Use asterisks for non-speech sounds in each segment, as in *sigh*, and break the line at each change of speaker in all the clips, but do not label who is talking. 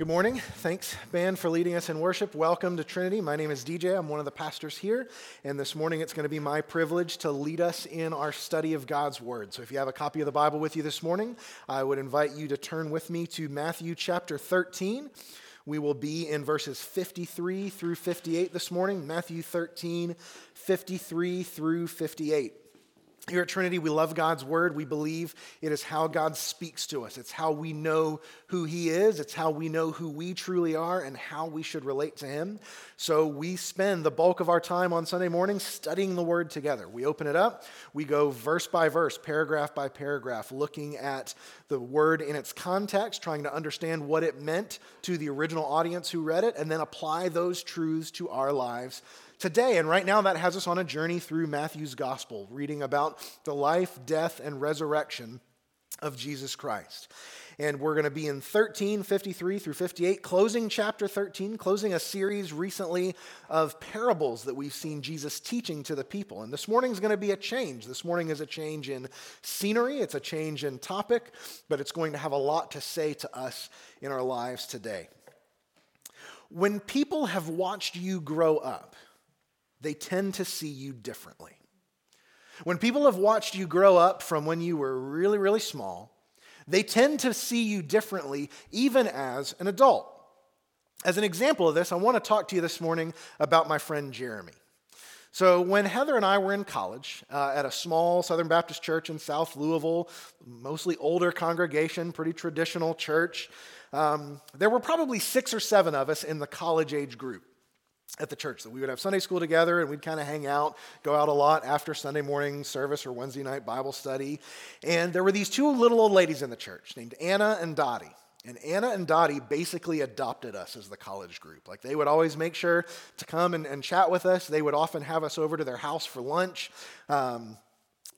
Good morning. Thanks, band, for leading us in worship. Welcome to Trinity. My name is DJ. I'm one of the pastors here. And this morning it's going to be my privilege to lead us in our study of God's Word. So if you have a copy of the Bible with you this morning, I would invite you to turn with me to Matthew chapter 13. We will be in verses 53 through 58 this morning. Matthew 13, 53 through 58. Here at Trinity, we love God's word. We believe it is how God speaks to us. It's how we know who He is. It's how we know who we truly are and how we should relate to Him. So we spend the bulk of our time on Sunday morning studying the word together. We open it up, we go verse by verse, paragraph by paragraph, looking at the word in its context, trying to understand what it meant to the original audience who read it, and then apply those truths to our lives today. And right now, that has us on a journey through Matthew's gospel, reading about the life, death, and resurrection of Jesus Christ. And we're going to be in 13, 53 through 58, closing chapter 13, closing a series recently of parables that we've seen Jesus teaching to the people. And this morning is going to be a change. This morning is a change in scenery, it's a change in topic, but it's going to have a lot to say to us in our lives today. When people have watched you grow up, they tend to see you differently. When people have watched you grow up from when you were really, really small, they tend to see you differently even as an adult. As an example of this, I want to talk to you this morning about my friend Jeremy. So, when Heather and I were in college uh, at a small Southern Baptist church in South Louisville, mostly older congregation, pretty traditional church, um, there were probably six or seven of us in the college age group at the church that we would have Sunday school together and we'd kind of hang out, go out a lot after Sunday morning service or Wednesday night Bible study. And there were these two little old ladies in the church named Anna and Dottie. And Anna and Dottie basically adopted us as the college group. Like they would always make sure to come and, and chat with us. They would often have us over to their house for lunch. Um,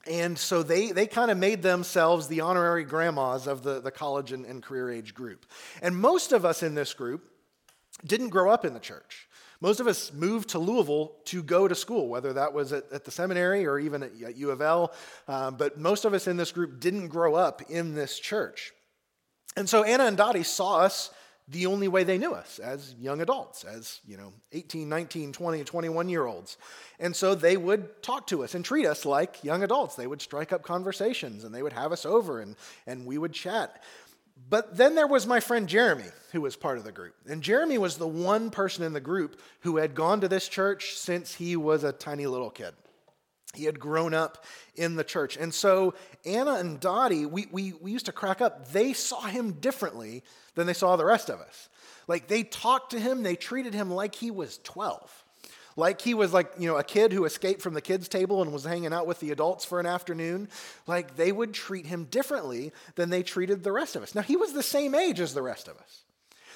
and so they, they kind of made themselves the honorary grandmas of the, the college and, and career age group. And most of us in this group didn't grow up in the church. Most of us moved to Louisville to go to school, whether that was at, at the seminary or even at, at U of L. Um, but most of us in this group didn't grow up in this church. And so Anna and Dottie saw us the only way they knew us as young adults, as, you know, 18, 19, 20, 21 year olds. And so they would talk to us and treat us like young adults. They would strike up conversations and they would have us over and, and we would chat. But then there was my friend Jeremy, who was part of the group. And Jeremy was the one person in the group who had gone to this church since he was a tiny little kid. He had grown up in the church. And so Anna and Dottie, we, we, we used to crack up. They saw him differently than they saw the rest of us. Like they talked to him, they treated him like he was 12. Like he was like, you know, a kid who escaped from the kids' table and was hanging out with the adults for an afternoon. Like they would treat him differently than they treated the rest of us. Now, he was the same age as the rest of us.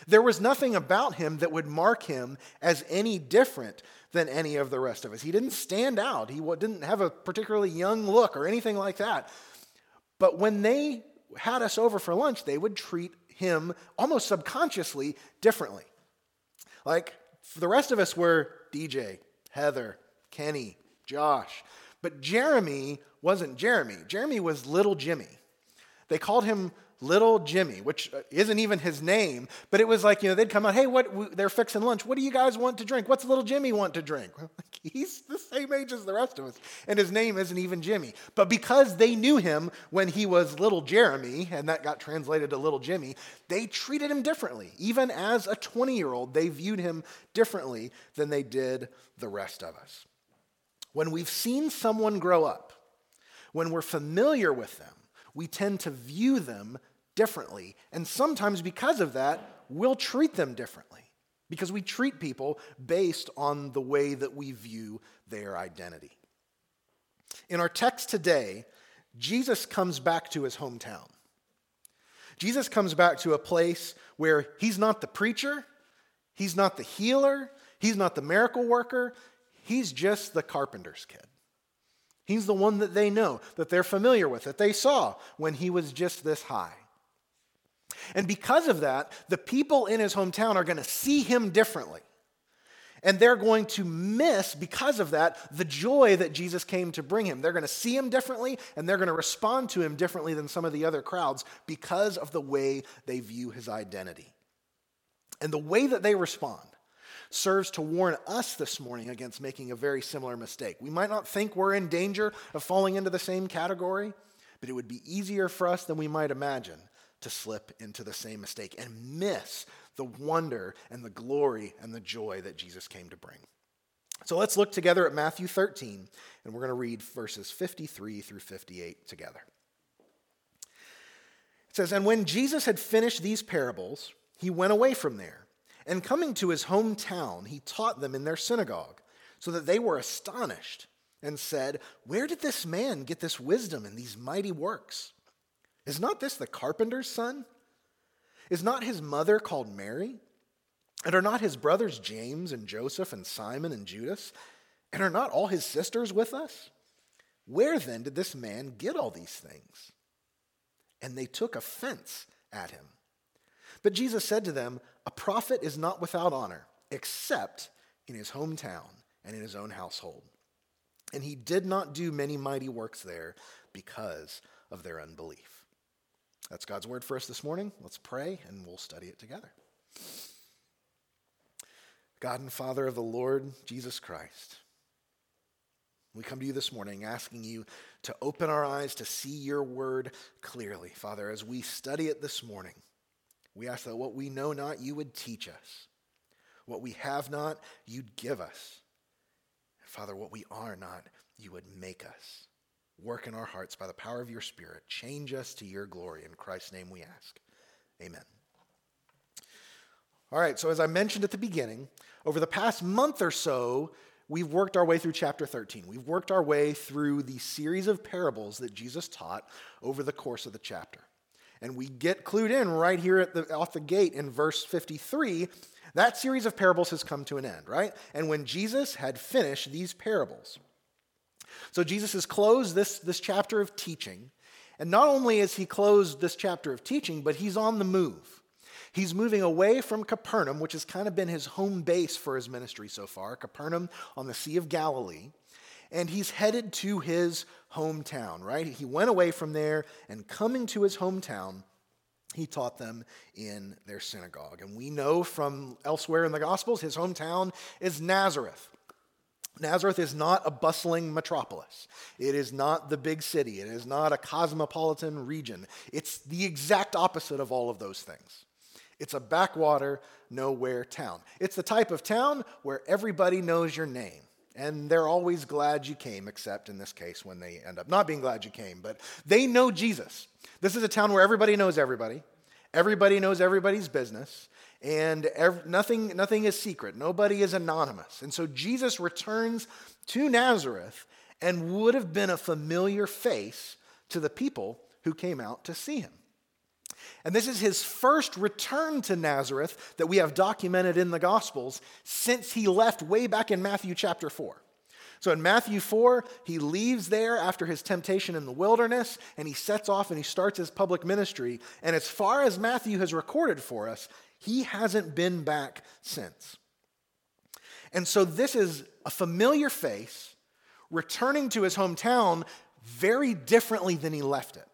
There was nothing about him that would mark him as any different than any of the rest of us. He didn't stand out, he didn't have a particularly young look or anything like that. But when they had us over for lunch, they would treat him almost subconsciously differently. Like the rest of us were DJ, Heather, Kenny, Josh. But Jeremy wasn't Jeremy. Jeremy was Little Jimmy. They called him Little Jimmy, which uh, isn't even his name, but it was like, you know, they'd come out, hey, what, they're fixing lunch. What do you guys want to drink? What's Little Jimmy want to drink? *laughs* He's the same age as the rest of us, and his name isn't even Jimmy. But because they knew him when he was Little Jeremy, and that got translated to Little Jimmy, they treated him differently. Even as a 20 year old, they viewed him differently than they did the rest of us. When we've seen someone grow up, when we're familiar with them, we tend to view them differently. And sometimes, because of that, we'll treat them differently because we treat people based on the way that we view their identity. In our text today, Jesus comes back to his hometown. Jesus comes back to a place where he's not the preacher, he's not the healer, he's not the miracle worker, he's just the carpenter's kid. He's the one that they know, that they're familiar with, that they saw when he was just this high. And because of that, the people in his hometown are going to see him differently. And they're going to miss, because of that, the joy that Jesus came to bring him. They're going to see him differently, and they're going to respond to him differently than some of the other crowds because of the way they view his identity. And the way that they respond serves to warn us this morning against making a very similar mistake. We might not think we're in danger of falling into the same category, but it would be easier for us than we might imagine to slip into the same mistake and miss the wonder and the glory and the joy that Jesus came to bring. So let's look together at Matthew 13, and we're going to read verses 53 through 58 together. It says, And when Jesus had finished these parables, he went away from there. And coming to his hometown, he taught them in their synagogue, so that they were astonished and said, Where did this man get this wisdom and these mighty works? Is not this the carpenter's son? Is not his mother called Mary? And are not his brothers James and Joseph and Simon and Judas? And are not all his sisters with us? Where then did this man get all these things? And they took offense at him. But Jesus said to them, A prophet is not without honor, except in his hometown and in his own household. And he did not do many mighty works there because of their unbelief. That's God's word for us this morning. Let's pray and we'll study it together. God and Father of the Lord Jesus Christ, we come to you this morning asking you to open our eyes to see your word clearly. Father, as we study it this morning, we ask that what we know not, you would teach us. What we have not, you'd give us. Father, what we are not, you would make us. Work in our hearts by the power of your Spirit. Change us to your glory. In Christ's name we ask. Amen. All right, so as I mentioned at the beginning, over the past month or so, we've worked our way through chapter 13. We've worked our way through the series of parables that Jesus taught over the course of the chapter. And we get clued in right here at the, off the gate in verse 53. That series of parables has come to an end, right? And when Jesus had finished these parables, so Jesus has closed this, this chapter of teaching. And not only has he closed this chapter of teaching, but he's on the move. He's moving away from Capernaum, which has kind of been his home base for his ministry so far, Capernaum on the Sea of Galilee. And he's headed to his hometown, right? He went away from there, and coming to his hometown, he taught them in their synagogue. And we know from elsewhere in the Gospels, his hometown is Nazareth. Nazareth is not a bustling metropolis. It is not the big city. It is not a cosmopolitan region. It's the exact opposite of all of those things. It's a backwater, nowhere town. It's the type of town where everybody knows your name. And they're always glad you came, except in this case when they end up not being glad you came. But they know Jesus. This is a town where everybody knows everybody, everybody knows everybody's business and nothing, nothing is secret. Nobody is anonymous. And so Jesus returns to Nazareth and would have been a familiar face to the people who came out to see him. And this is his first return to Nazareth that we have documented in the Gospels since he left way back in Matthew chapter 4. So in Matthew 4, he leaves there after his temptation in the wilderness and he sets off and he starts his public ministry. And as far as Matthew has recorded for us, he hasn't been back since. And so this is a familiar face returning to his hometown very differently than he left it.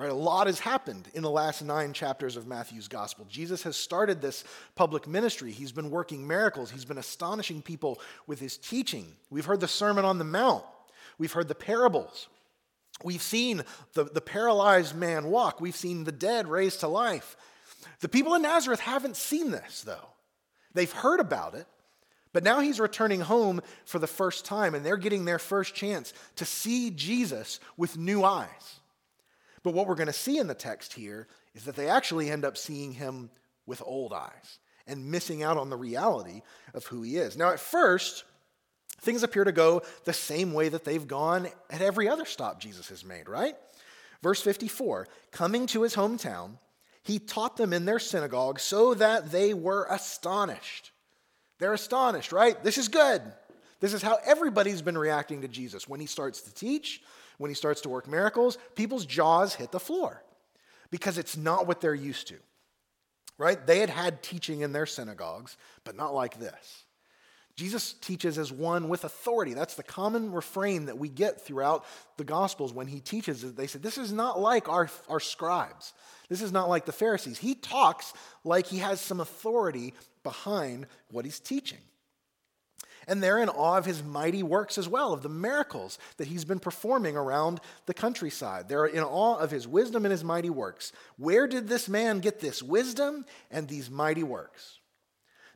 Right? A lot has happened in the last nine chapters of Matthew's gospel. Jesus has started this public ministry. He's been working miracles. He's been astonishing people with his teaching. We've heard the Sermon on the Mount. We've heard the parables. We've seen the, the paralyzed man walk. We've seen the dead raised to life. The people in Nazareth haven't seen this, though. They've heard about it, but now he's returning home for the first time, and they're getting their first chance to see Jesus with new eyes. But what we're going to see in the text here is that they actually end up seeing him with old eyes and missing out on the reality of who he is. Now, at first, things appear to go the same way that they've gone at every other stop Jesus has made, right? Verse 54 coming to his hometown, he taught them in their synagogue so that they were astonished. They're astonished, right? This is good. This is how everybody's been reacting to Jesus. When he starts to teach, when he starts to work miracles, people's jaws hit the floor because it's not what they're used to, right? They had had teaching in their synagogues, but not like this. Jesus teaches as one with authority. That's the common refrain that we get throughout the Gospels when he teaches. They said, This is not like our, our scribes. This is not like the Pharisees. He talks like he has some authority behind what he's teaching. And they're in awe of his mighty works as well, of the miracles that he's been performing around the countryside. They're in awe of his wisdom and his mighty works. Where did this man get this wisdom and these mighty works?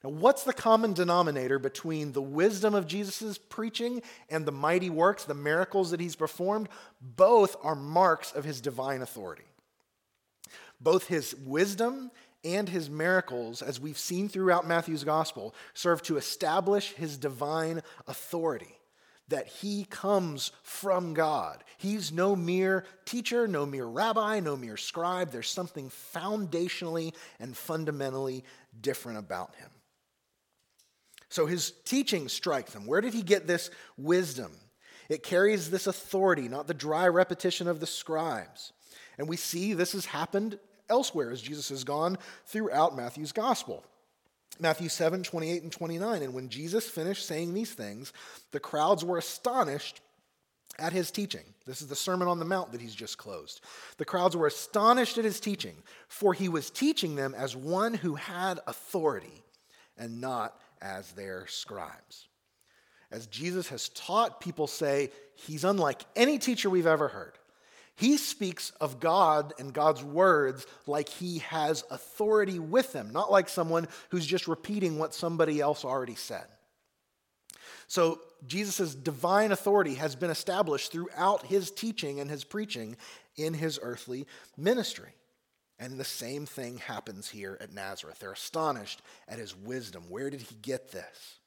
Now, what's the common denominator between the wisdom of Jesus' preaching and the mighty works, the miracles that he's performed? Both are marks of his divine authority. Both his wisdom and his miracles, as we've seen throughout Matthew's gospel, serve to establish his divine authority. That he comes from God. He's no mere teacher, no mere rabbi, no mere scribe. There's something foundationally and fundamentally different about him. So his teaching strikes them. Where did he get this wisdom? It carries this authority, not the dry repetition of the scribes. And we see this has happened elsewhere as Jesus has gone throughout Matthew's gospel. Matthew 7, 28 and 29. And when Jesus finished saying these things, the crowds were astonished at his teaching. This is the Sermon on the Mount that he's just closed. The crowds were astonished at his teaching, for he was teaching them as one who had authority and not as their scribes. As Jesus has taught, people say he's unlike any teacher we've ever heard. He speaks of God and God's words like he has authority with them, not like someone who's just repeating what somebody else already said. So, Jesus' divine authority has been established throughout his teaching and his preaching in his earthly ministry. And the same thing happens here at Nazareth. They're astonished at his wisdom. Where did he get this?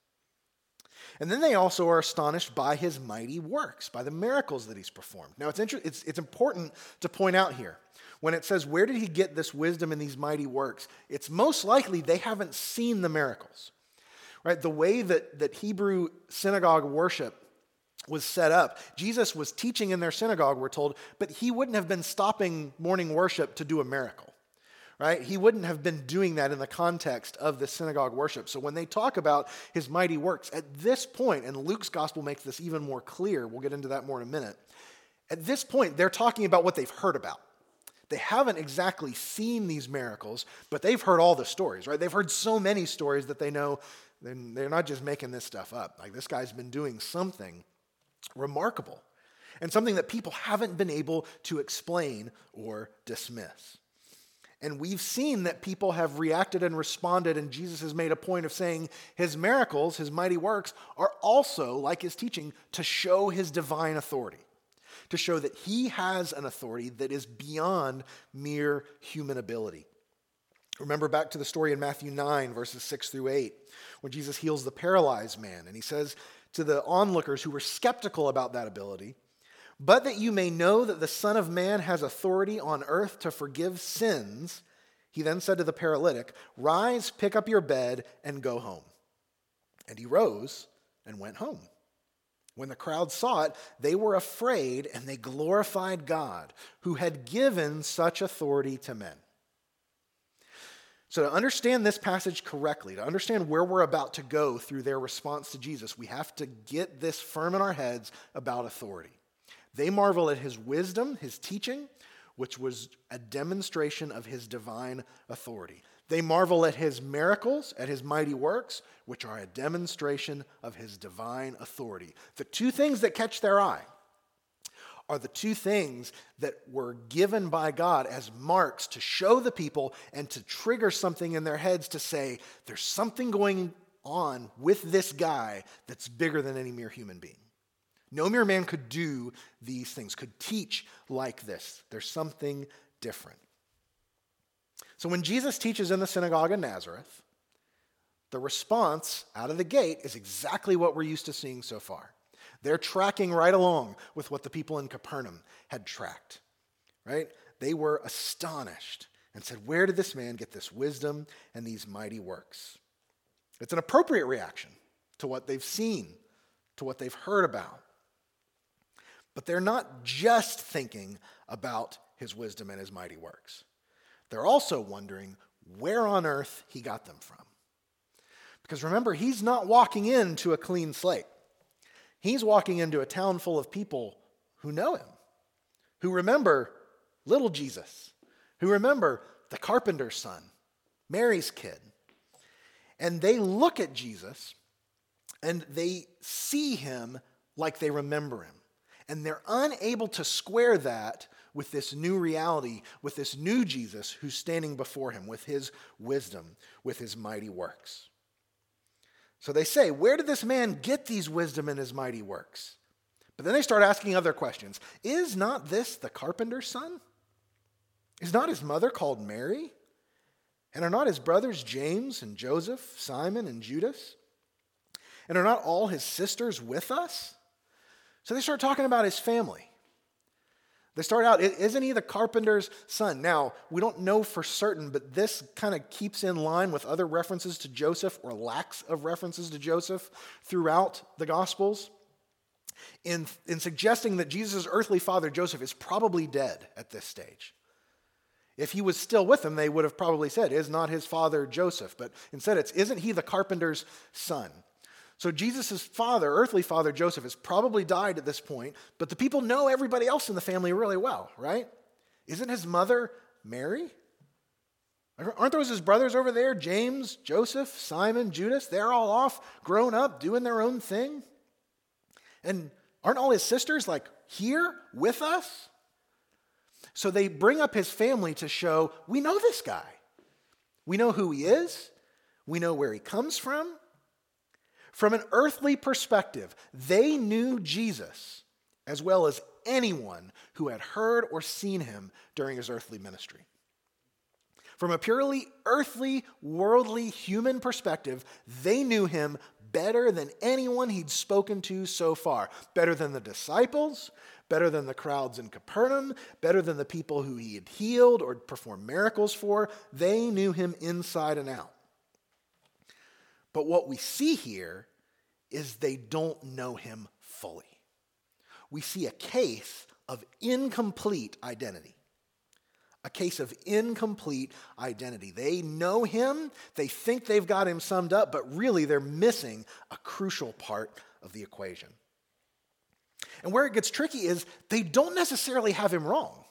And then they also are astonished by his mighty works, by the miracles that he's performed. Now, it's, inter- it's, it's important to point out here when it says, Where did he get this wisdom and these mighty works? It's most likely they haven't seen the miracles. Right? The way that, that Hebrew synagogue worship was set up, Jesus was teaching in their synagogue, we're told, but he wouldn't have been stopping morning worship to do a miracle right? He wouldn't have been doing that in the context of the synagogue worship. So when they talk about his mighty works, at this point, and Luke's gospel makes this even more clear, we'll get into that more in a minute. At this point, they're talking about what they've heard about. They haven't exactly seen these miracles, but they've heard all the stories, right? They've heard so many stories that they know they're not just making this stuff up. Like this guy's been doing something remarkable and something that people haven't been able to explain or dismiss. And we've seen that people have reacted and responded, and Jesus has made a point of saying his miracles, his mighty works, are also, like his teaching, to show his divine authority, to show that he has an authority that is beyond mere human ability. Remember back to the story in Matthew 9, verses 6 through 8, when Jesus heals the paralyzed man, and he says to the onlookers who were skeptical about that ability, but that you may know that the Son of Man has authority on earth to forgive sins, he then said to the paralytic, Rise, pick up your bed, and go home. And he rose and went home. When the crowd saw it, they were afraid and they glorified God, who had given such authority to men. So, to understand this passage correctly, to understand where we're about to go through their response to Jesus, we have to get this firm in our heads about authority. They marvel at his wisdom, his teaching, which was a demonstration of his divine authority. They marvel at his miracles, at his mighty works, which are a demonstration of his divine authority. The two things that catch their eye are the two things that were given by God as marks to show the people and to trigger something in their heads to say, there's something going on with this guy that's bigger than any mere human being. No mere man could do these things, could teach like this. There's something different. So when Jesus teaches in the synagogue in Nazareth, the response out of the gate is exactly what we're used to seeing so far. They're tracking right along with what the people in Capernaum had tracked, right? They were astonished and said, Where did this man get this wisdom and these mighty works? It's an appropriate reaction to what they've seen, to what they've heard about. But they're not just thinking about his wisdom and his mighty works. They're also wondering where on earth he got them from. Because remember, he's not walking into a clean slate. He's walking into a town full of people who know him, who remember little Jesus, who remember the carpenter's son, Mary's kid. And they look at Jesus and they see him like they remember him. And they're unable to square that with this new reality, with this new Jesus who's standing before him, with his wisdom, with his mighty works. So they say, Where did this man get these wisdom and his mighty works? But then they start asking other questions. Is not this the carpenter's son? Is not his mother called Mary? And are not his brothers James and Joseph, Simon and Judas? And are not all his sisters with us? So they start talking about his family. They start out, isn't he the carpenter's son? Now, we don't know for certain, but this kind of keeps in line with other references to Joseph or lacks of references to Joseph throughout the Gospels in, in suggesting that Jesus' earthly father, Joseph, is probably dead at this stage. If he was still with them, they would have probably said, Is not his father Joseph? But instead, it's, Isn't he the carpenter's son? So Jesus' father, earthly father Joseph, has probably died at this point, but the people know everybody else in the family really well, right? Isn't his mother Mary? Aren't those his brothers over there? James, Joseph, Simon, Judas? They're all off, grown up, doing their own thing. And aren't all his sisters like here with us? So they bring up his family to show we know this guy. We know who he is, we know where he comes from, from an earthly perspective, they knew Jesus as well as anyone who had heard or seen him during his earthly ministry. From a purely earthly, worldly, human perspective, they knew him better than anyone he'd spoken to so far. Better than the disciples, better than the crowds in Capernaum, better than the people who he had healed or performed miracles for. They knew him inside and out. But what we see here is they don't know him fully. We see a case of incomplete identity. A case of incomplete identity. They know him, they think they've got him summed up, but really they're missing a crucial part of the equation. And where it gets tricky is they don't necessarily have him wrong.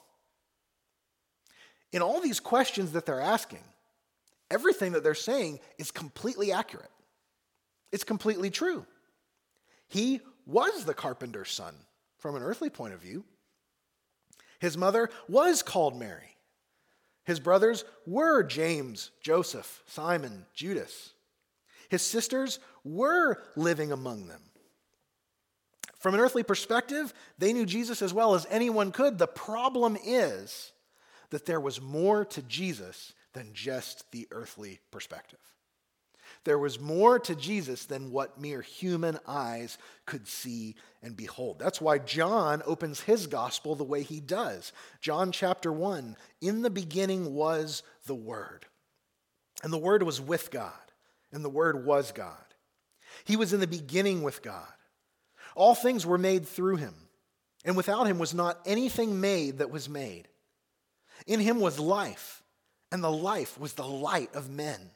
In all these questions that they're asking, everything that they're saying is completely accurate. It's completely true. He was the carpenter's son from an earthly point of view. His mother was called Mary. His brothers were James, Joseph, Simon, Judas. His sisters were living among them. From an earthly perspective, they knew Jesus as well as anyone could. The problem is that there was more to Jesus than just the earthly perspective. There was more to Jesus than what mere human eyes could see and behold. That's why John opens his gospel the way he does. John chapter 1 In the beginning was the Word, and the Word was with God, and the Word was God. He was in the beginning with God. All things were made through him, and without him was not anything made that was made. In him was life, and the life was the light of men.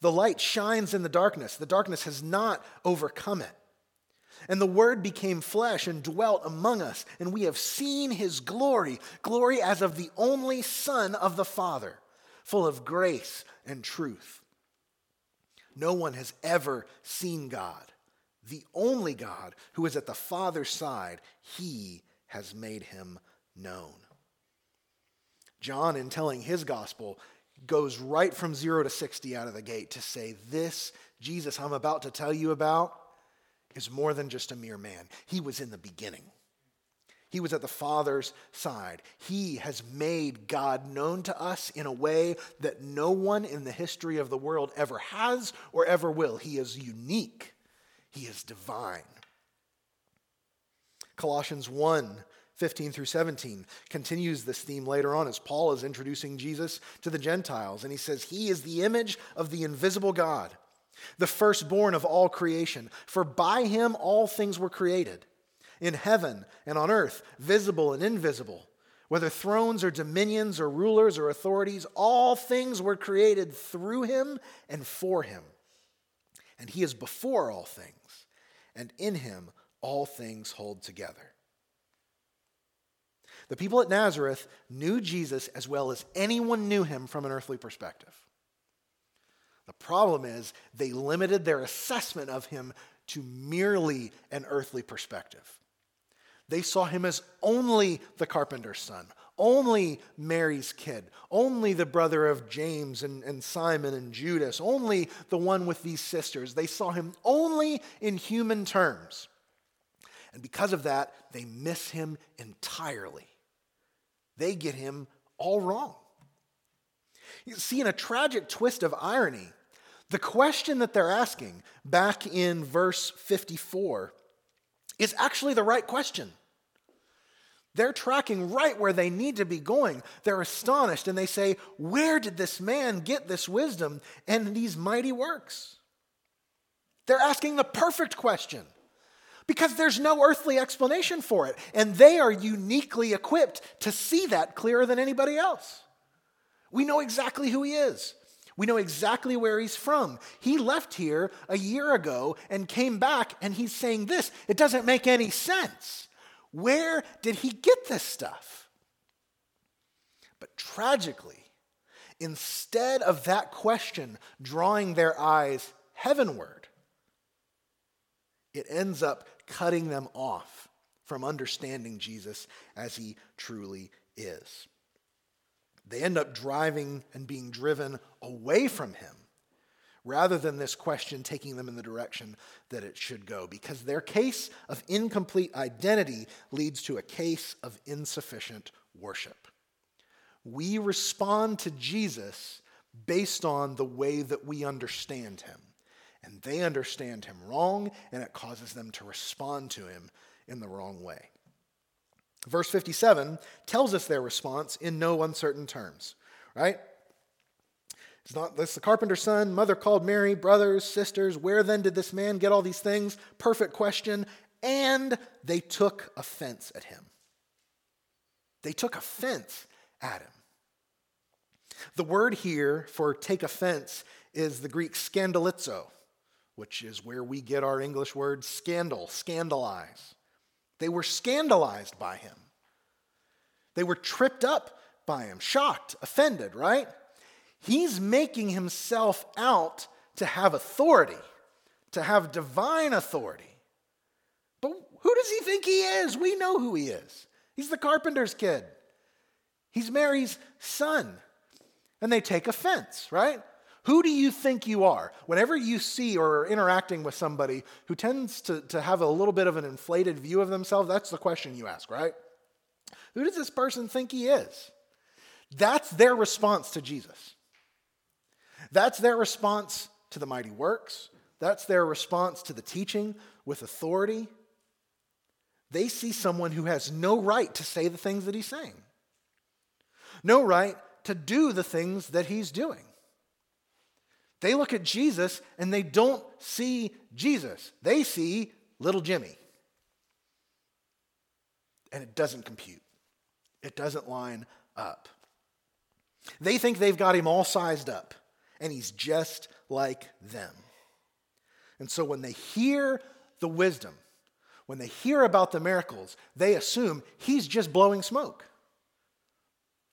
The light shines in the darkness. The darkness has not overcome it. And the Word became flesh and dwelt among us, and we have seen his glory, glory as of the only Son of the Father, full of grace and truth. No one has ever seen God, the only God who is at the Father's side. He has made him known. John, in telling his gospel, goes right from zero to 60 out of the gate to say, This Jesus I'm about to tell you about is more than just a mere man. He was in the beginning. He was at the Father's side. He has made God known to us in a way that no one in the history of the world ever has or ever will. He is unique, He is divine. Colossians 1 15 through 17 continues this theme later on as Paul is introducing Jesus to the Gentiles. And he says, He is the image of the invisible God, the firstborn of all creation. For by him all things were created, in heaven and on earth, visible and invisible. Whether thrones or dominions or rulers or authorities, all things were created through him and for him. and he is before all things, and in him all things hold together. The people at Nazareth knew Jesus as well as anyone knew him from an earthly perspective. The problem is they limited their assessment of him to merely an earthly perspective. They saw him as only the carpenter's son, only Mary's kid, only the brother of James and, and Simon and Judas, only the one with these sisters. They saw him only in human terms. And because of that, they miss him entirely. They get him all wrong. You see, in a tragic twist of irony, the question that they're asking back in verse 54 is actually the right question. They're tracking right where they need to be going. They're astonished and they say, Where did this man get this wisdom and these mighty works? They're asking the perfect question because there's no earthly explanation for it. And they are uniquely equipped to see that clearer than anybody else. We know exactly who he is. We know exactly where he's from. He left here a year ago and came back, and he's saying this. It doesn't make any sense. Where did he get this stuff? But tragically, instead of that question drawing their eyes heavenward, it ends up cutting them off from understanding Jesus as he truly is. They end up driving and being driven away from him rather than this question taking them in the direction that it should go, because their case of incomplete identity leads to a case of insufficient worship. We respond to Jesus based on the way that we understand him, and they understand him wrong, and it causes them to respond to him in the wrong way. Verse 57 tells us their response in no uncertain terms, right? It's not this the carpenter's son, mother called Mary, brothers, sisters. Where then did this man get all these things? Perfect question. And they took offense at him. They took offense at him. The word here for take offense is the Greek scandalizo, which is where we get our English word scandal, scandalize. They were scandalized by him. They were tripped up by him, shocked, offended, right? He's making himself out to have authority, to have divine authority. But who does he think he is? We know who he is. He's the carpenter's kid, he's Mary's son. And they take offense, right? Who do you think you are? Whenever you see or are interacting with somebody who tends to, to have a little bit of an inflated view of themselves, that's the question you ask, right? Who does this person think he is? That's their response to Jesus. That's their response to the mighty works. That's their response to the teaching with authority. They see someone who has no right to say the things that he's saying, no right to do the things that he's doing. They look at Jesus and they don't see Jesus. They see little Jimmy. And it doesn't compute, it doesn't line up. They think they've got him all sized up, and he's just like them. And so when they hear the wisdom, when they hear about the miracles, they assume he's just blowing smoke.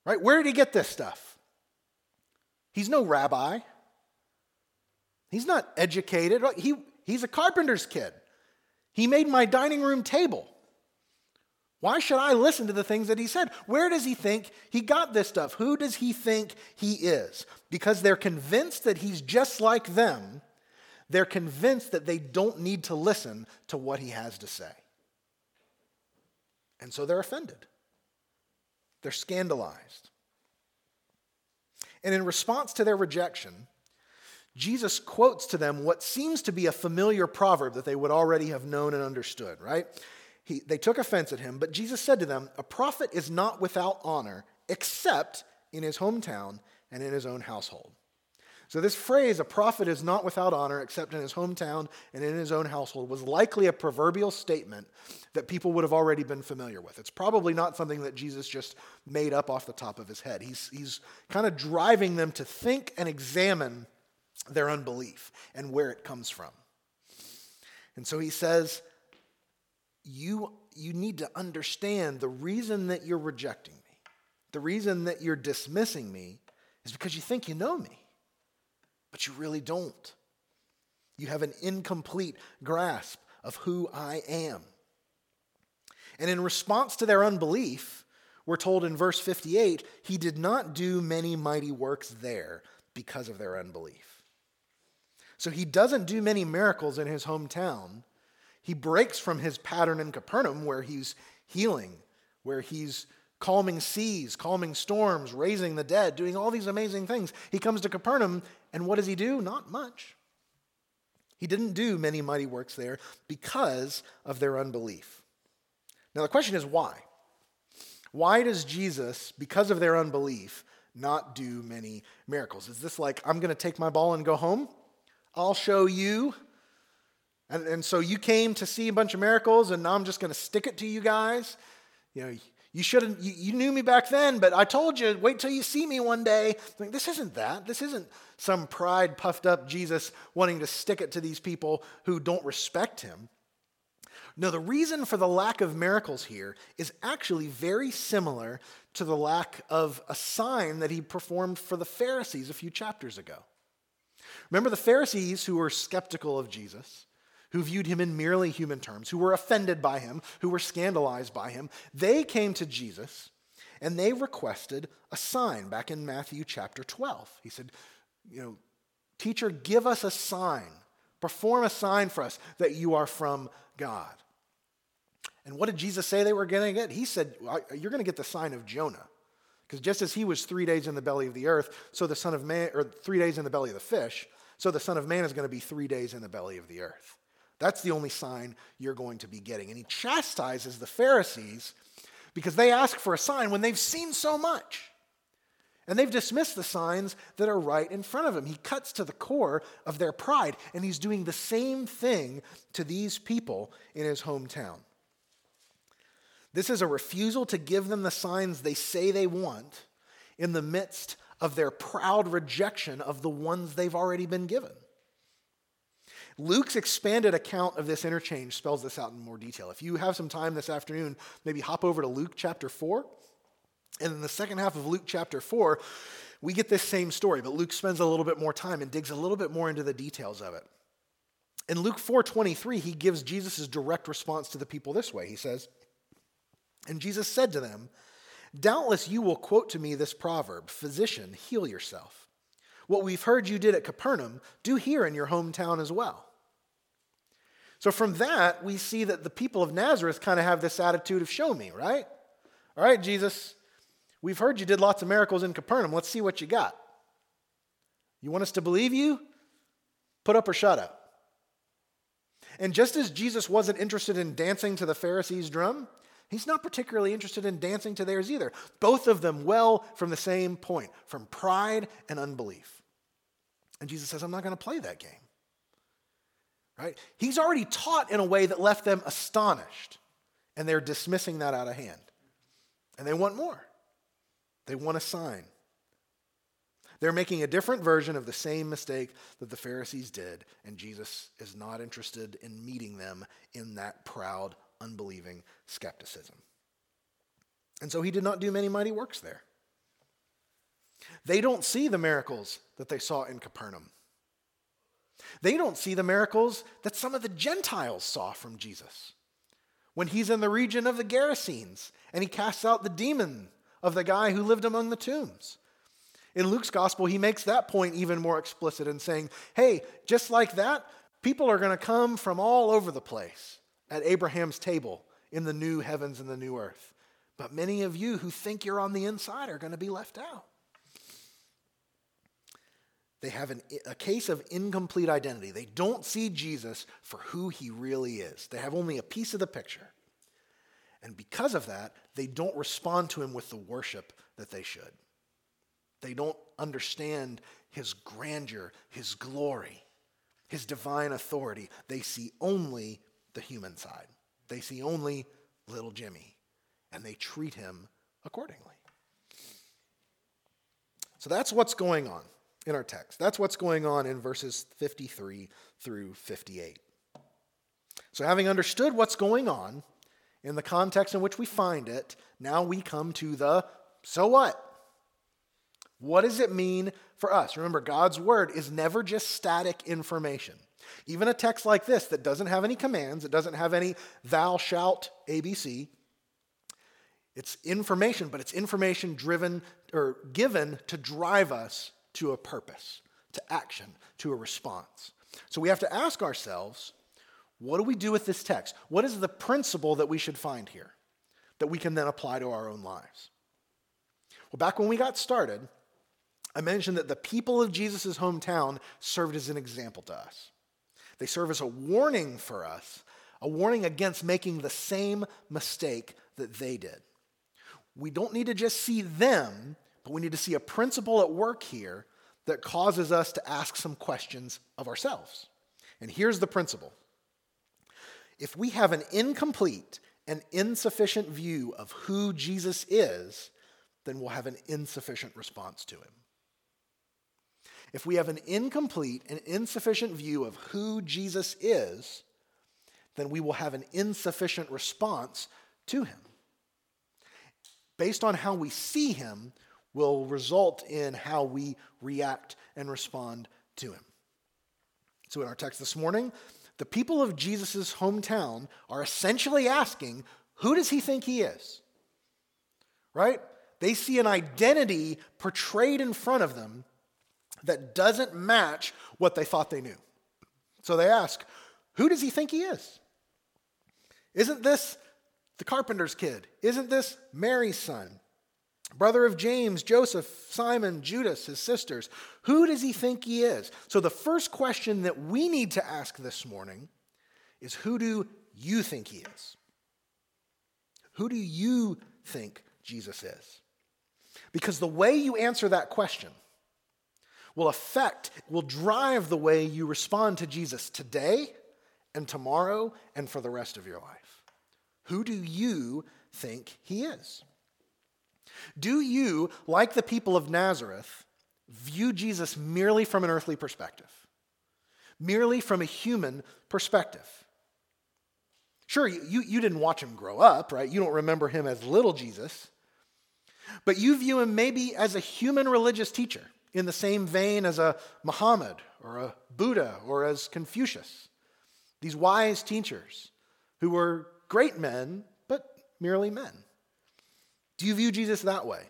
Right? Where did he get this stuff? He's no rabbi. He's not educated. He, he's a carpenter's kid. He made my dining room table. Why should I listen to the things that he said? Where does he think he got this stuff? Who does he think he is? Because they're convinced that he's just like them, they're convinced that they don't need to listen to what he has to say. And so they're offended, they're scandalized. And in response to their rejection, Jesus quotes to them what seems to be a familiar proverb that they would already have known and understood, right? He, they took offense at him, but Jesus said to them, A prophet is not without honor except in his hometown and in his own household. So, this phrase, a prophet is not without honor except in his hometown and in his own household, was likely a proverbial statement that people would have already been familiar with. It's probably not something that Jesus just made up off the top of his head. He's, he's kind of driving them to think and examine their unbelief and where it comes from. And so he says, you, you need to understand the reason that you're rejecting me, the reason that you're dismissing me is because you think you know me, but you really don't. You have an incomplete grasp of who I am. And in response to their unbelief, we're told in verse 58 he did not do many mighty works there because of their unbelief. So he doesn't do many miracles in his hometown. He breaks from his pattern in Capernaum where he's healing, where he's calming seas, calming storms, raising the dead, doing all these amazing things. He comes to Capernaum, and what does he do? Not much. He didn't do many mighty works there because of their unbelief. Now, the question is why? Why does Jesus, because of their unbelief, not do many miracles? Is this like, I'm going to take my ball and go home? I'll show you. And, and so you came to see a bunch of miracles, and now I'm just going to stick it to you guys. You know, you shouldn't, you, you, knew me back then, but I told you, wait till you see me one day. Like, this isn't that. This isn't some pride puffed up Jesus wanting to stick it to these people who don't respect him. No, the reason for the lack of miracles here is actually very similar to the lack of a sign that he performed for the Pharisees a few chapters ago. Remember the Pharisees who were skeptical of Jesus? who viewed him in merely human terms, who were offended by him, who were scandalized by him, they came to Jesus and they requested a sign back in Matthew chapter 12. He said, You know, teacher, give us a sign, perform a sign for us that you are from God. And what did Jesus say they were going to get? He said, You're going to get the sign of Jonah. Because just as he was three days in the belly of the earth, so the Son of Man, or three days in the belly of the fish, so the Son of Man is going to be three days in the belly of the earth. That's the only sign you're going to be getting. And he chastises the Pharisees because they ask for a sign when they've seen so much. And they've dismissed the signs that are right in front of them. He cuts to the core of their pride, and he's doing the same thing to these people in his hometown. This is a refusal to give them the signs they say they want in the midst of their proud rejection of the ones they've already been given. Luke's expanded account of this interchange spells this out in more detail. If you have some time this afternoon, maybe hop over to Luke chapter 4. And in the second half of Luke chapter 4, we get this same story, but Luke spends a little bit more time and digs a little bit more into the details of it. In Luke 4:23, he gives Jesus' direct response to the people this way. He says, And Jesus said to them, Doubtless you will quote to me this proverb, Physician, heal yourself. What we've heard you did at Capernaum, do here in your hometown as well. So from that, we see that the people of Nazareth kind of have this attitude of show me, right? All right, Jesus, we've heard you did lots of miracles in Capernaum. Let's see what you got. You want us to believe you? Put up or shut up. And just as Jesus wasn't interested in dancing to the Pharisees' drum, he's not particularly interested in dancing to theirs either. Both of them well from the same point, from pride and unbelief. And Jesus says, I'm not going to play that game. Right? He's already taught in a way that left them astonished, and they're dismissing that out of hand. And they want more. They want a sign. They're making a different version of the same mistake that the Pharisees did, and Jesus is not interested in meeting them in that proud, unbelieving skepticism. And so he did not do many mighty works there. They don't see the miracles that they saw in Capernaum. They don't see the miracles that some of the Gentiles saw from Jesus. When he's in the region of the Gerasenes and he casts out the demon of the guy who lived among the tombs. In Luke's gospel, he makes that point even more explicit in saying, hey, just like that, people are going to come from all over the place at Abraham's table in the new heavens and the new earth. But many of you who think you're on the inside are going to be left out. They have an, a case of incomplete identity. They don't see Jesus for who he really is, they have only a piece of the picture. And because of that, they don't respond to him with the worship that they should. They don't understand his grandeur, his glory, his divine authority. They see only the human side. They see only little Jimmy, and they treat him accordingly. So that's what's going on. in our text. That's what's going on in verses 53 through 58. So, having understood what's going on in the context in which we find it, now we come to the so what? What does it mean for us? Remember, God's word is never just static information. Even a text like this that doesn't have any commands, it doesn't have any thou shalt ABC, it's information, but it's information driven or given to drive us to a purpose, to action, to a response. So we have to ask ourselves what do we do with this text? What is the principle that we should find here that we can then apply to our own lives? Well, back when we got started, I mentioned that the people of Jesus' hometown served as an example to us. They serve as a warning for us, a warning against making the same mistake that they did. We don't need to just see them, but we need to see a principle at work here that causes us to ask some questions of ourselves. And here's the principle if we have an incomplete and insufficient view of who Jesus is, then we'll have an insufficient response to him. If we have an incomplete and insufficient view of who Jesus is, then we will have an insufficient response to him based on how we see him, will result in how we react and respond to him. So, in our text this morning, the people of Jesus' hometown are essentially asking, Who does he think he is? Right? They see an identity portrayed in front of them that doesn't match what they thought they knew. So they ask, Who does he think he is? Isn't this the carpenter's kid? Isn't this Mary's son? Brother of James, Joseph, Simon, Judas, his sisters. Who does he think he is? So, the first question that we need to ask this morning is Who do you think he is? Who do you think Jesus is? Because the way you answer that question will affect, will drive the way you respond to Jesus today and tomorrow and for the rest of your life. Who do you think he is? Do you, like the people of Nazareth, view Jesus merely from an earthly perspective? Merely from a human perspective? Sure, you, you didn't watch him grow up, right? You don't remember him as little Jesus. But you view him maybe as a human religious teacher in the same vein as a Muhammad or a Buddha or as Confucius. These wise teachers who were great men, but merely men. Do you view Jesus that way?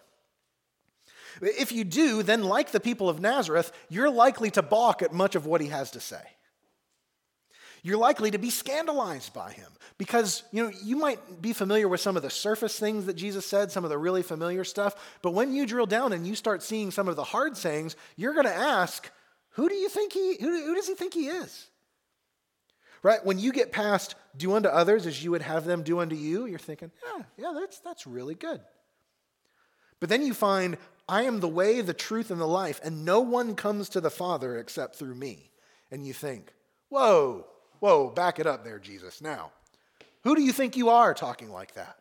If you do, then like the people of Nazareth, you're likely to balk at much of what he has to say. You're likely to be scandalized by him because you know you might be familiar with some of the surface things that Jesus said, some of the really familiar stuff, but when you drill down and you start seeing some of the hard sayings, you're going to ask, who do you think he who, who does he think he is? Right? When you get past do unto others as you would have them do unto you, you're thinking, yeah, yeah, that's, that's really good. But then you find, I am the way, the truth, and the life, and no one comes to the Father except through me. And you think, whoa, whoa, back it up there, Jesus. Now, who do you think you are talking like that?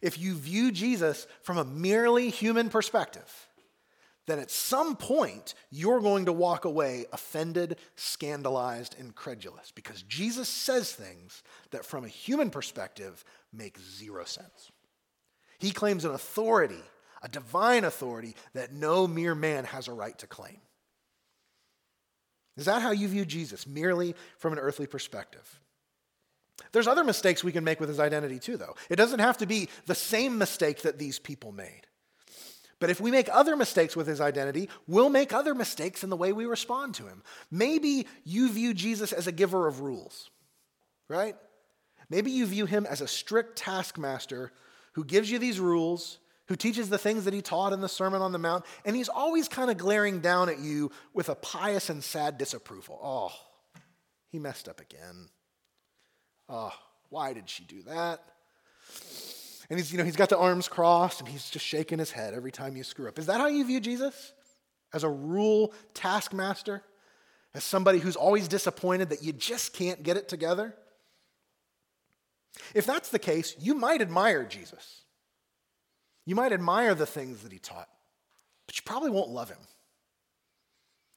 If you view Jesus from a merely human perspective, then at some point you're going to walk away offended, scandalized, incredulous because Jesus says things that from a human perspective make zero sense. He claims an authority, a divine authority that no mere man has a right to claim. Is that how you view Jesus, merely from an earthly perspective? There's other mistakes we can make with his identity too, though. It doesn't have to be the same mistake that these people made. But if we make other mistakes with his identity, we'll make other mistakes in the way we respond to him. Maybe you view Jesus as a giver of rules, right? Maybe you view him as a strict taskmaster who gives you these rules, who teaches the things that he taught in the Sermon on the Mount, and he's always kind of glaring down at you with a pious and sad disapproval. Oh, he messed up again. Oh, why did she do that? And he's, you know, he's got the arms crossed and he's just shaking his head every time you screw up. Is that how you view Jesus? As a rule taskmaster? As somebody who's always disappointed that you just can't get it together? If that's the case, you might admire Jesus. You might admire the things that he taught, but you probably won't love him.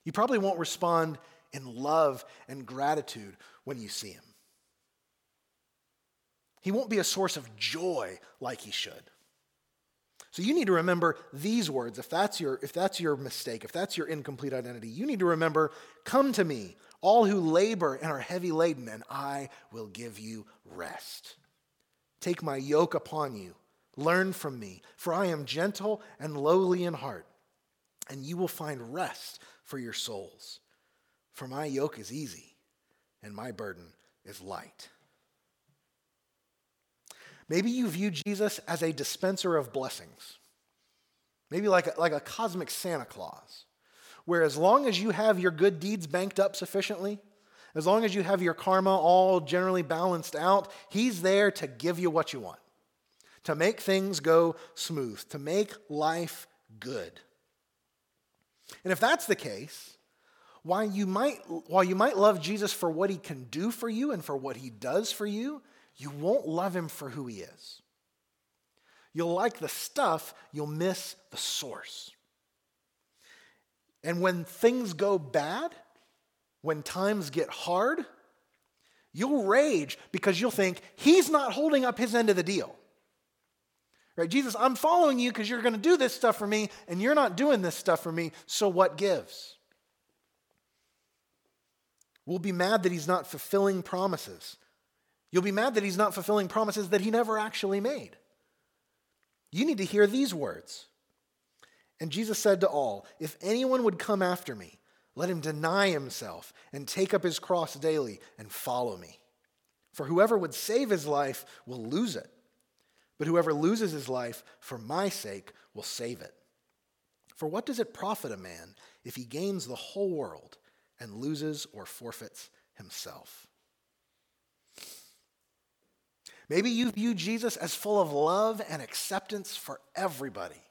You probably won't respond in love and gratitude when you see him. He won't be a source of joy like he should. So you need to remember these words. If that's your if that's your mistake, if that's your incomplete identity, you need to remember, come to me, all who labor and are heavy laden, and I will give you rest. Take my yoke upon you. Learn from me, for I am gentle and lowly in heart, and you will find rest for your souls. For my yoke is easy, and my burden is light. Maybe you view Jesus as a dispenser of blessings, maybe like a, like a cosmic Santa Claus, where as long as you have your good deeds banked up sufficiently, as long as you have your karma all generally balanced out, he's there to give you what you want, to make things go smooth, to make life good. And if that's the case, while you might, while you might love Jesus for what he can do for you and for what he does for you, you won't love him for who he is. You'll like the stuff, you'll miss the source. And when things go bad, when times get hard, you'll rage because you'll think he's not holding up his end of the deal. Right? Jesus, I'm following you because you're going to do this stuff for me, and you're not doing this stuff for me, so what gives? We'll be mad that he's not fulfilling promises. You'll be mad that he's not fulfilling promises that he never actually made. You need to hear these words. And Jesus said to all, If anyone would come after me, let him deny himself and take up his cross daily and follow me. For whoever would save his life will lose it, but whoever loses his life for my sake will save it. For what does it profit a man if he gains the whole world and loses or forfeits himself? Maybe you view Jesus as full of love and acceptance for everybody.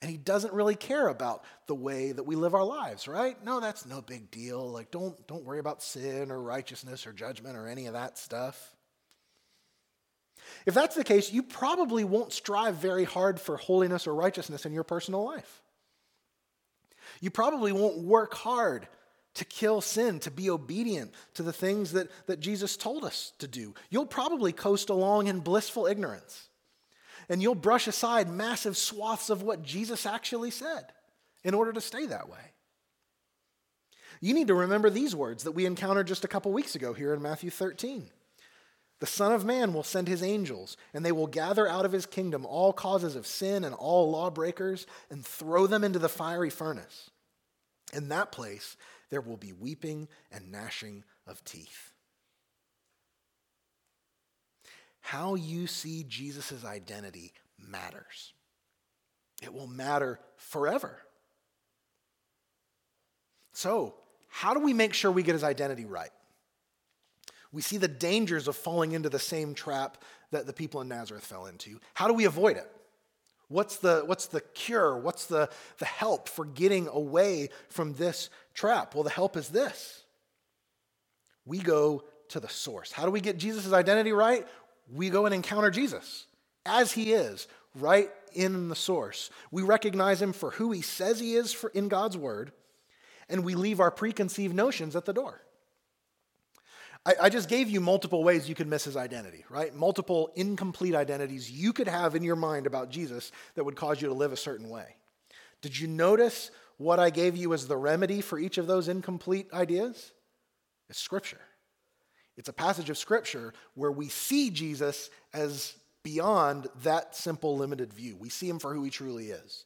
And he doesn't really care about the way that we live our lives, right? No, that's no big deal. Like don't don't worry about sin or righteousness or judgment or any of that stuff. If that's the case, you probably won't strive very hard for holiness or righteousness in your personal life. You probably won't work hard to kill sin, to be obedient to the things that, that Jesus told us to do. You'll probably coast along in blissful ignorance. And you'll brush aside massive swaths of what Jesus actually said in order to stay that way. You need to remember these words that we encountered just a couple weeks ago here in Matthew 13. The Son of Man will send his angels, and they will gather out of his kingdom all causes of sin and all lawbreakers and throw them into the fiery furnace. In that place, there will be weeping and gnashing of teeth. How you see Jesus' identity matters. It will matter forever. So, how do we make sure we get his identity right? We see the dangers of falling into the same trap that the people in Nazareth fell into. How do we avoid it? What's the, what's the cure? What's the, the help for getting away from this trap? Well, the help is this we go to the source. How do we get Jesus' identity right? We go and encounter Jesus as he is, right in the source. We recognize him for who he says he is in God's word, and we leave our preconceived notions at the door. I, I just gave you multiple ways you could miss his identity, right? Multiple incomplete identities you could have in your mind about Jesus that would cause you to live a certain way. Did you notice what I gave you as the remedy for each of those incomplete ideas? It's Scripture. It's a passage of Scripture where we see Jesus as beyond that simple, limited view. We see him for who he truly is.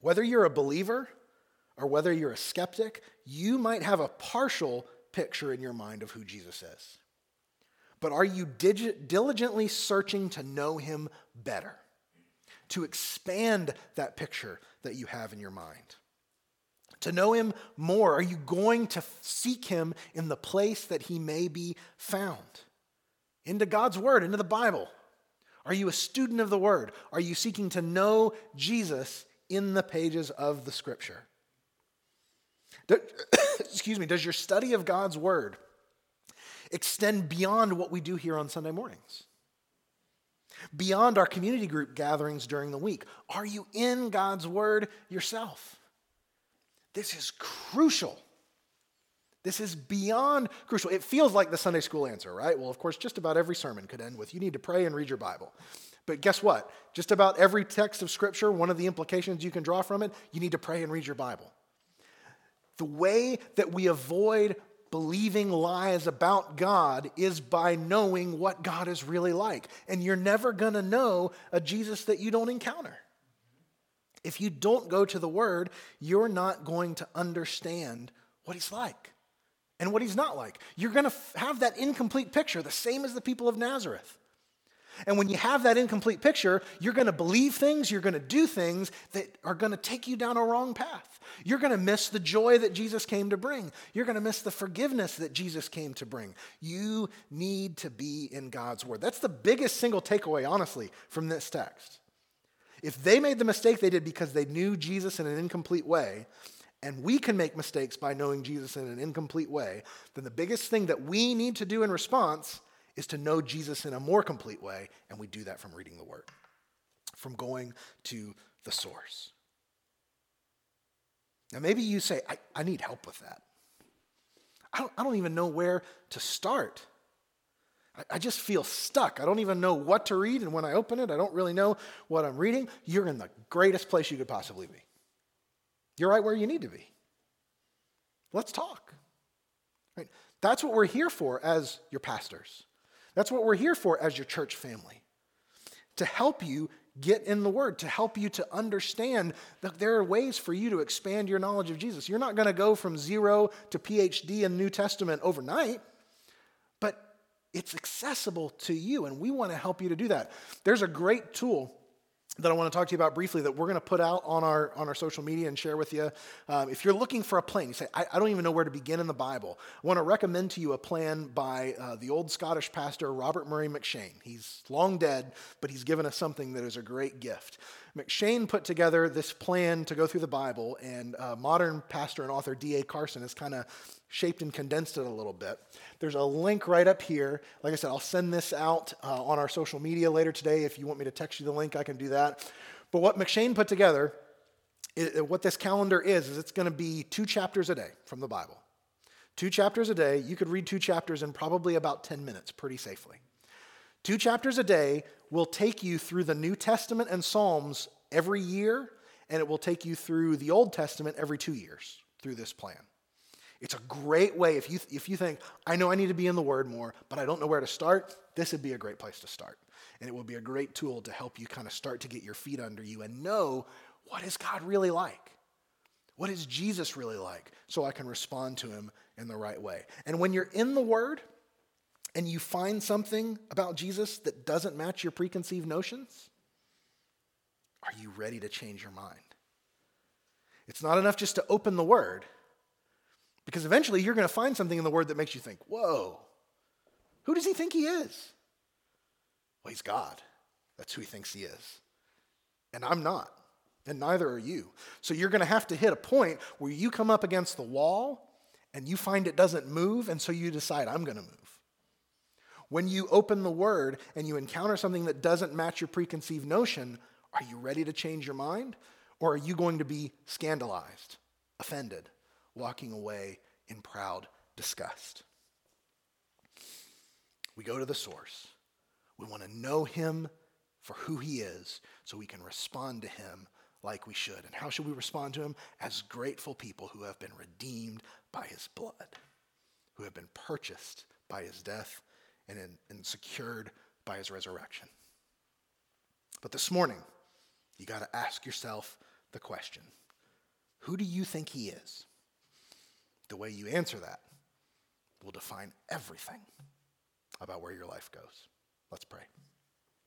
Whether you're a believer or whether you're a skeptic, you might have a partial picture in your mind of who Jesus is. But are you digi- diligently searching to know him better? To expand that picture that you have in your mind? To know him more, are you going to seek him in the place that he may be found? Into God's word, into the Bible. Are you a student of the word? Are you seeking to know Jesus in the pages of the scripture? *coughs* excuse me, does your study of God's word extend beyond what we do here on Sunday mornings? Beyond our community group gatherings during the week? Are you in God's word yourself? This is crucial. This is beyond crucial. It feels like the Sunday school answer, right? Well, of course, just about every sermon could end with you need to pray and read your Bible. But guess what? Just about every text of Scripture, one of the implications you can draw from it, you need to pray and read your Bible. The way that we avoid believing lies about God is by knowing what God is really like. And you're never going to know a Jesus that you don't encounter. If you don't go to the Word, you're not going to understand what He's like and what He's not like. You're going to have that incomplete picture, the same as the people of Nazareth. And when you have that incomplete picture, you're going to believe things, you're going to do things that are going to take you down a wrong path. You're going to miss the joy that Jesus came to bring. You're going to miss the forgiveness that Jesus came to bring. You need to be in God's Word. That's the biggest single takeaway, honestly, from this text. If they made the mistake they did because they knew Jesus in an incomplete way, and we can make mistakes by knowing Jesus in an incomplete way, then the biggest thing that we need to do in response is to know Jesus in a more complete way, and we do that from reading the Word, from going to the source. Now, maybe you say, I, I need help with that. I don't, I don't even know where to start. I, I just feel stuck. I don't even know what to read, and when I open it, I don't really know what I'm reading. You're in the greatest place you could possibly be. You're right where you need to be. Let's talk. Right? That's what we're here for as your pastors. That's what we're here for as your church family to help you get in the Word, to help you to understand that there are ways for you to expand your knowledge of Jesus. You're not going to go from zero to PhD in New Testament overnight, but it's accessible to you, and we want to help you to do that. There's a great tool that I want to talk to you about briefly that we're going to put out on our, on our social media and share with you. Um, if you're looking for a plan, you say, I, I, don't even know where to begin in the Bible. I want to recommend to you a plan by uh, the old Scottish pastor Robert Murray M'Cheyne. He's long dead, but he's given us something that is a great gift. M'Cheyne put together this plan to go through the Bible, and uh, modern pastor and author D.A. Carson has kind of shaped and condensed it a little bit. There's a link right up here. Like I said, I'll send this out uh, on our social media later today. If you want me to text you the link, I can do that. But what M'Cheyne put together, it, what this calendar is, is it's going to be two chapters a day from the Bible. Two chapters a day. You could read two chapters in probably about 10 minutes pretty safely. Two chapters a day will take you through the New Testament and Psalms every year, and it will take you through the Old Testament every two years through this plan. It's a great way if you, if you think, I know I need to be in the Word more, but I don't know where to start, this would be a great place to start. And it will be a great tool to help you kind of start to get your feet under you and know what is God really like? What is Jesus really like? So I can respond to him in the right way. And when you're in the Word, and you find something about Jesus that doesn't match your preconceived notions, are you ready to change your mind? It's not enough just to open the Word, because eventually you're going to find something in the Word that makes you think, whoa, who does he think he is? Well, he's God. That's who he thinks he is. And I'm not, and neither are you. So you're going to have to hit a point where you come up against the wall and you find it doesn't move, and so you decide, I'm going to move. When you open the word and you encounter something that doesn't match your preconceived notion, are you ready to change your mind? Or are you going to be scandalized, offended, walking away in proud disgust? We go to the source. We want to know him for who he is so we can respond to him like we should. And how should we respond to him? As grateful people who have been redeemed by his blood, who have been purchased by his death and, in, and secured by his resurrection. But this morning, you got to ask yourself the question Who do you think he is? The way you answer that will define everything about where your life goes. Let's pray.